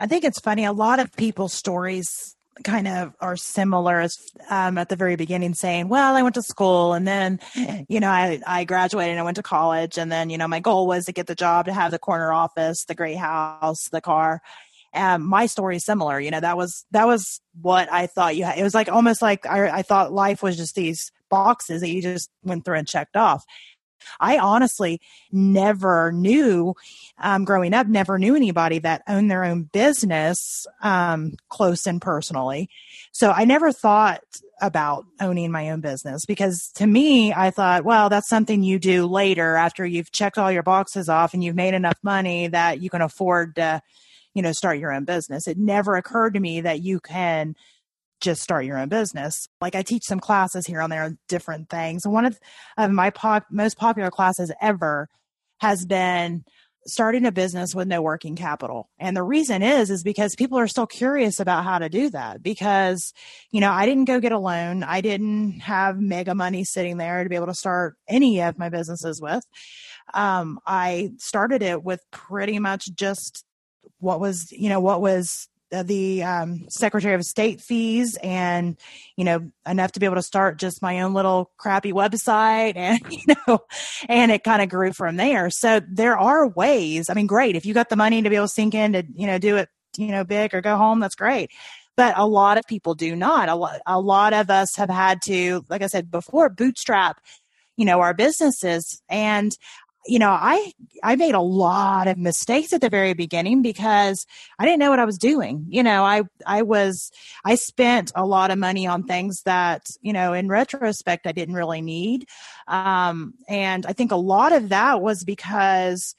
I think it's funny a lot of people's stories kind of are similar as um, at the very beginning saying well i went to school and then you know I, I graduated and i went to college and then you know my goal was to get the job to have the corner office the great house the car. And my story is similar you know that was that was what i thought you had it was like almost like I, I thought life was just these boxes that you just went through and checked off I honestly never knew, um, growing up, never knew anybody that owned their own business um, close and personally. So I never thought about owning my own business because to me, I thought, well, that's something you do later after you've checked all your boxes off and you've made enough money that you can afford to, you know, start your own business. It never occurred to me that you can just start your own business. Like I teach some classes here on there on different things. One of, of my most popular classes ever has been starting a business with no working capital. And the reason is is because people are still curious about how to do that because you know, I didn't go get a loan. I didn't have mega money sitting there to be able to start any of my businesses with. Um, I started it with pretty much just what was, you know, what was the um, Secretary of State fees and, you know, enough to be able to start just my own little crappy website and, you know, and it kind of grew from there. So there are ways. I mean, great. If you got the money to be able to sink in to, you know, do it, you know, big or go home, that's great. But a lot of people do not. A lot, a lot of us have had to, like I said before, bootstrap you know our businesses and you know, I I made a lot of mistakes at the very beginning because I didn't know what I was doing. You know, I I was I spent a lot of money on things that, you know, in retrospect I didn't really need. Um and I think a lot of that was because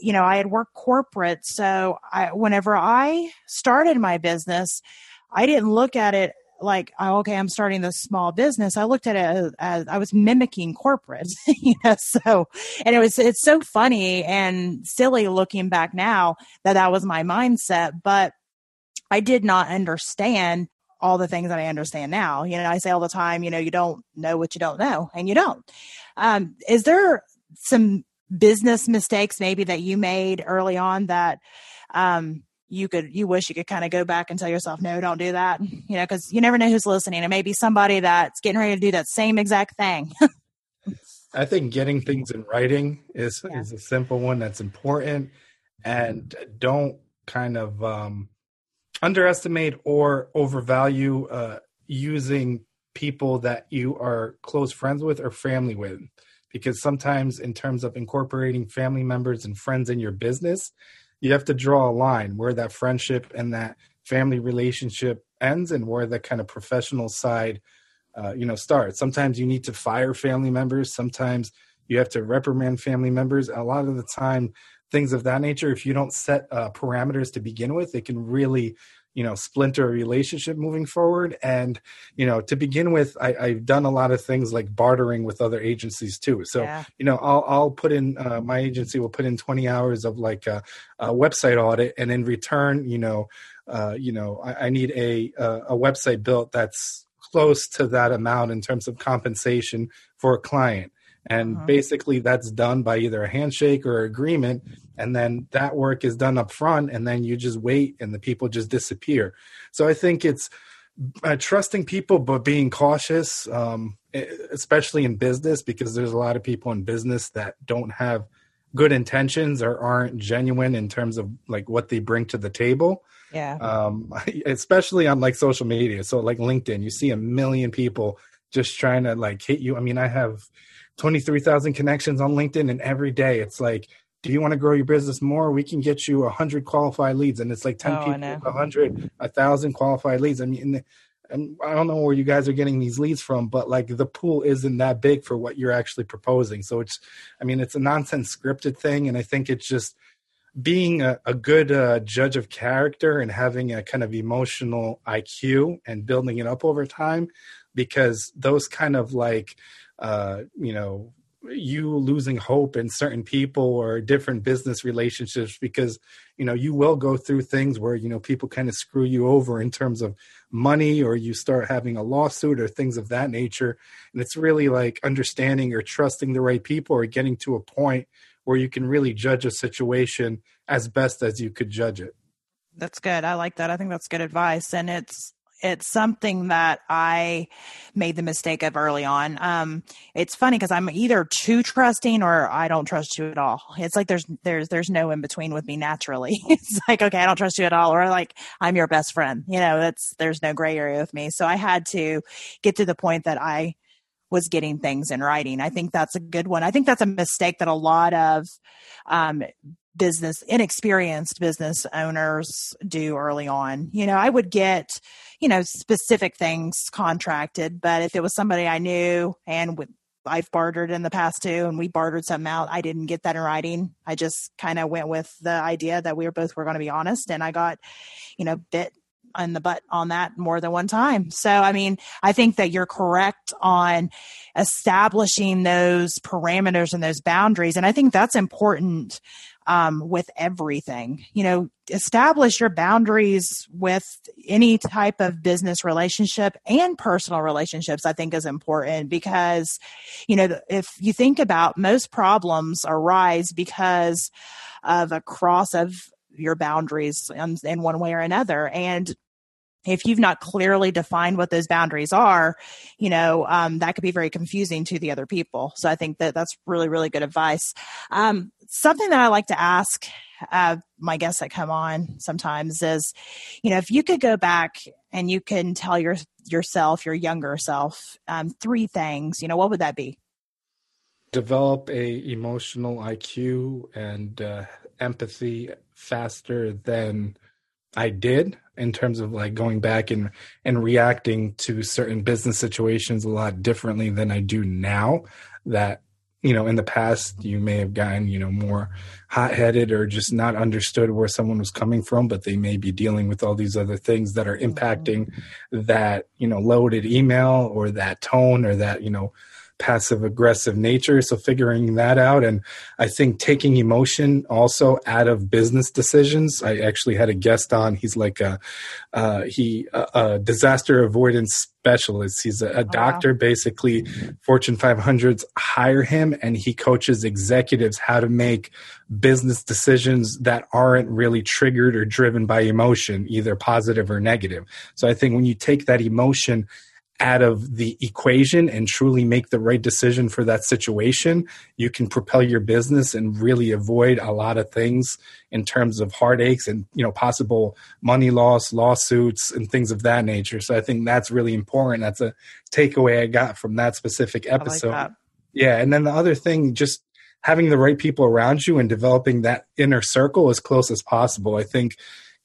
you know, I had worked corporate, so I whenever I started my business, I didn't look at it like oh, okay i'm starting this small business. I looked at it as, as i was mimicking corporate you know so and it was it's so funny and silly looking back now that that was my mindset but i did not understand all the things that i understand now. You know i say all the time you know you don't know what you don't know and you don't. Um, is there some business mistakes maybe that you made early on that um, you could you wish you could kind of go back and tell yourself no don't do that you know because you never know who's listening it may be somebody that's getting ready to do that same exact thing I think getting things in writing is Yeah. is a simple one that's important, and don't kind of um, underestimate or overvalue uh, using people that you are close friends with or family with, because sometimes in terms of incorporating family members and friends in your business, you have to draw a line where that friendship and that family relationship ends and where the kind of professional side uh, you know starts. Sometimes you need to fire family members. Sometimes you have to reprimand family members. A lot of the time things of that nature if you don't set uh, parameters to begin with it can really you know splinter a relationship moving forward. And you know to begin with I, i've done a lot of things like bartering with other agencies too. So Yeah. you know i'll i'll put in uh, my agency will put in 20 hours of like a, a website audit. And in return you know uh, you know I, I need a, a a website built that's close to that amount in terms of compensation for a client and Uh-huh. basically that's done by either a handshake or agreement and then that work is done up front and then you just wait and the people just disappear so i think it's uh, trusting people but being cautious um, especially in business because there's a lot of people in business that don't have good intentions or aren't genuine in terms of like what they bring to the table Yeah. um, especially on like social media. So like LinkedIn, you see a million people just trying to like hit you. I mean, I have 23,000 connections on LinkedIn and every day it's like, do you want to grow your business more? We can get you a hundred qualified leads. And it's like 10 Oh, people, a hundred, a thousand qualified leads. I mean, and I don't know where you guys are getting these leads from, but like the pool isn't that big for what you're actually proposing. So it's, I mean, it's a nonsense scripted thing. And I think it's just, being a, a good uh, judge of character and having a kind of emotional IQ and building it up over time, because those kind of like, uh, you know, you losing hope in certain people or different business relationships because you know you will go through things where you know people kind of screw you over in terms of money or you start having a lawsuit or things of that nature and it's really like understanding or trusting the right people or getting to a point where you can really judge a situation as best as you could judge it. That's good. I like that. I think that's good advice. And it's it's something that I made the mistake of early on. Um, it's funny because I'm either too trusting or I don't trust you at all. It's like there's there's there's no in between with me naturally. it's like okay, I don't trust you at all, or like I'm your best friend. You know, that's there's no gray area with me. So I had to get to the point that I was getting things in writing. I think that's a good one. I think that's a mistake that a lot of um, business inexperienced business owners do early on you know i would get you know specific things contracted but if it was somebody i knew and with i've bartered in the past too and we bartered something out i didn't get that in writing. I just kind of went with the idea that we were both were going to be honest and i got you know bit in the butt on that more than one time. So i mean i think that you're correct on establishing those parameters and those boundaries and i think that's important um, with everything. You know, establish your boundaries with any type of business relationship and personal relationships, I think is important because, you know, if you think about most problems arise because of a cross of your boundaries in, in one way or another. And if you've not clearly defined what those boundaries are, you know, um, that could be very confusing to the other people. So I think that that's really, really good advice. Um, something that I like to ask uh, my guests that come on sometimes is, you know, if you could go back and you can tell your yourself, your younger self, um, three things, you know, what would that be? Develop a emotional IQ and uh, empathy faster than I did in terms of like going back and and reacting to certain business situations a lot differently than I do now that you know in the past you may have gotten you know more hot-headed or just not understood where someone was coming from but they may be dealing with all these other things that are mm-hmm. impacting that you know loaded email or that tone or that you know passive aggressive nature. So figuring that out and i think taking emotion also out of business decisions. I actually had a guest on. He's like a uh, he a, a disaster avoidance specialist. He's a, a doctor basically fortune 500s hire him and he coaches executives how to make business decisions that aren't really triggered or driven by emotion either positive or negative. So i think when you take that emotion out of the equation and truly make the right decision for that situation, you can propel your business and really avoid a lot of things in terms of heartaches and you know possible money loss, lawsuits, and things of that nature. So I think that's really important. That's a takeaway I got from that specific episode. Like that. Yeah, and then the other thing, just having the right people around you and developing that inner circle as close as possible. I think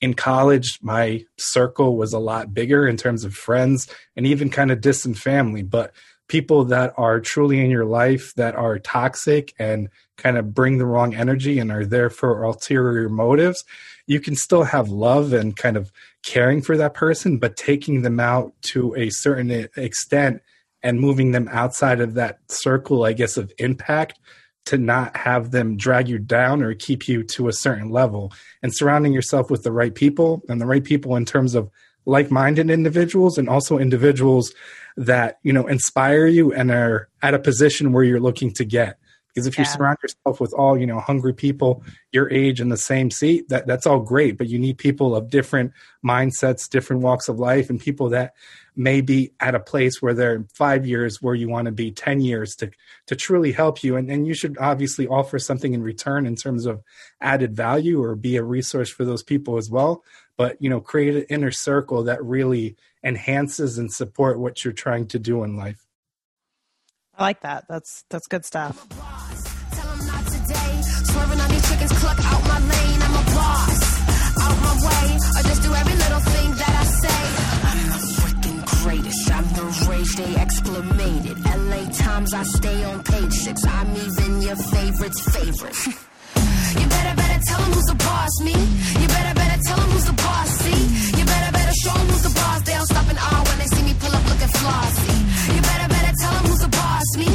in college, my circle was a lot bigger in terms of friends and even kind of distant family. But people that are truly in your life that are toxic and kind of bring the wrong energy and are there for ulterior motives, you can still have love and kind of caring for that person, but taking them out to a certain extent and moving them outside of that circle, I guess, of impact to not have them drag you down or keep you to a certain level and surrounding yourself with the right people and the right people in terms of like-minded individuals and also individuals that you know inspire you and are at a position where you're looking to get. Because if you surround yourself with all you know hungry people your age in the same seat that that's all great but you need people of different mindsets different walks of life and people that may be at a place where they're five years where you want to be 10 years to to truly help you and, and you should obviously offer something in return in terms of added value or be a resource for those people as well but you know create an inner circle that really enhances and support what you're trying to do in life I like that. That's that's good stuff. stay explanated. LA Times, I stay on page six. I'm even your favorite's favorite. you better, better tell him who's the boss, me. You better, better tell him who's the boss, see. You better, better show him who's the boss. They all stop and awe when they see me pull up looking flossy. You better, better tell him who's the boss, me.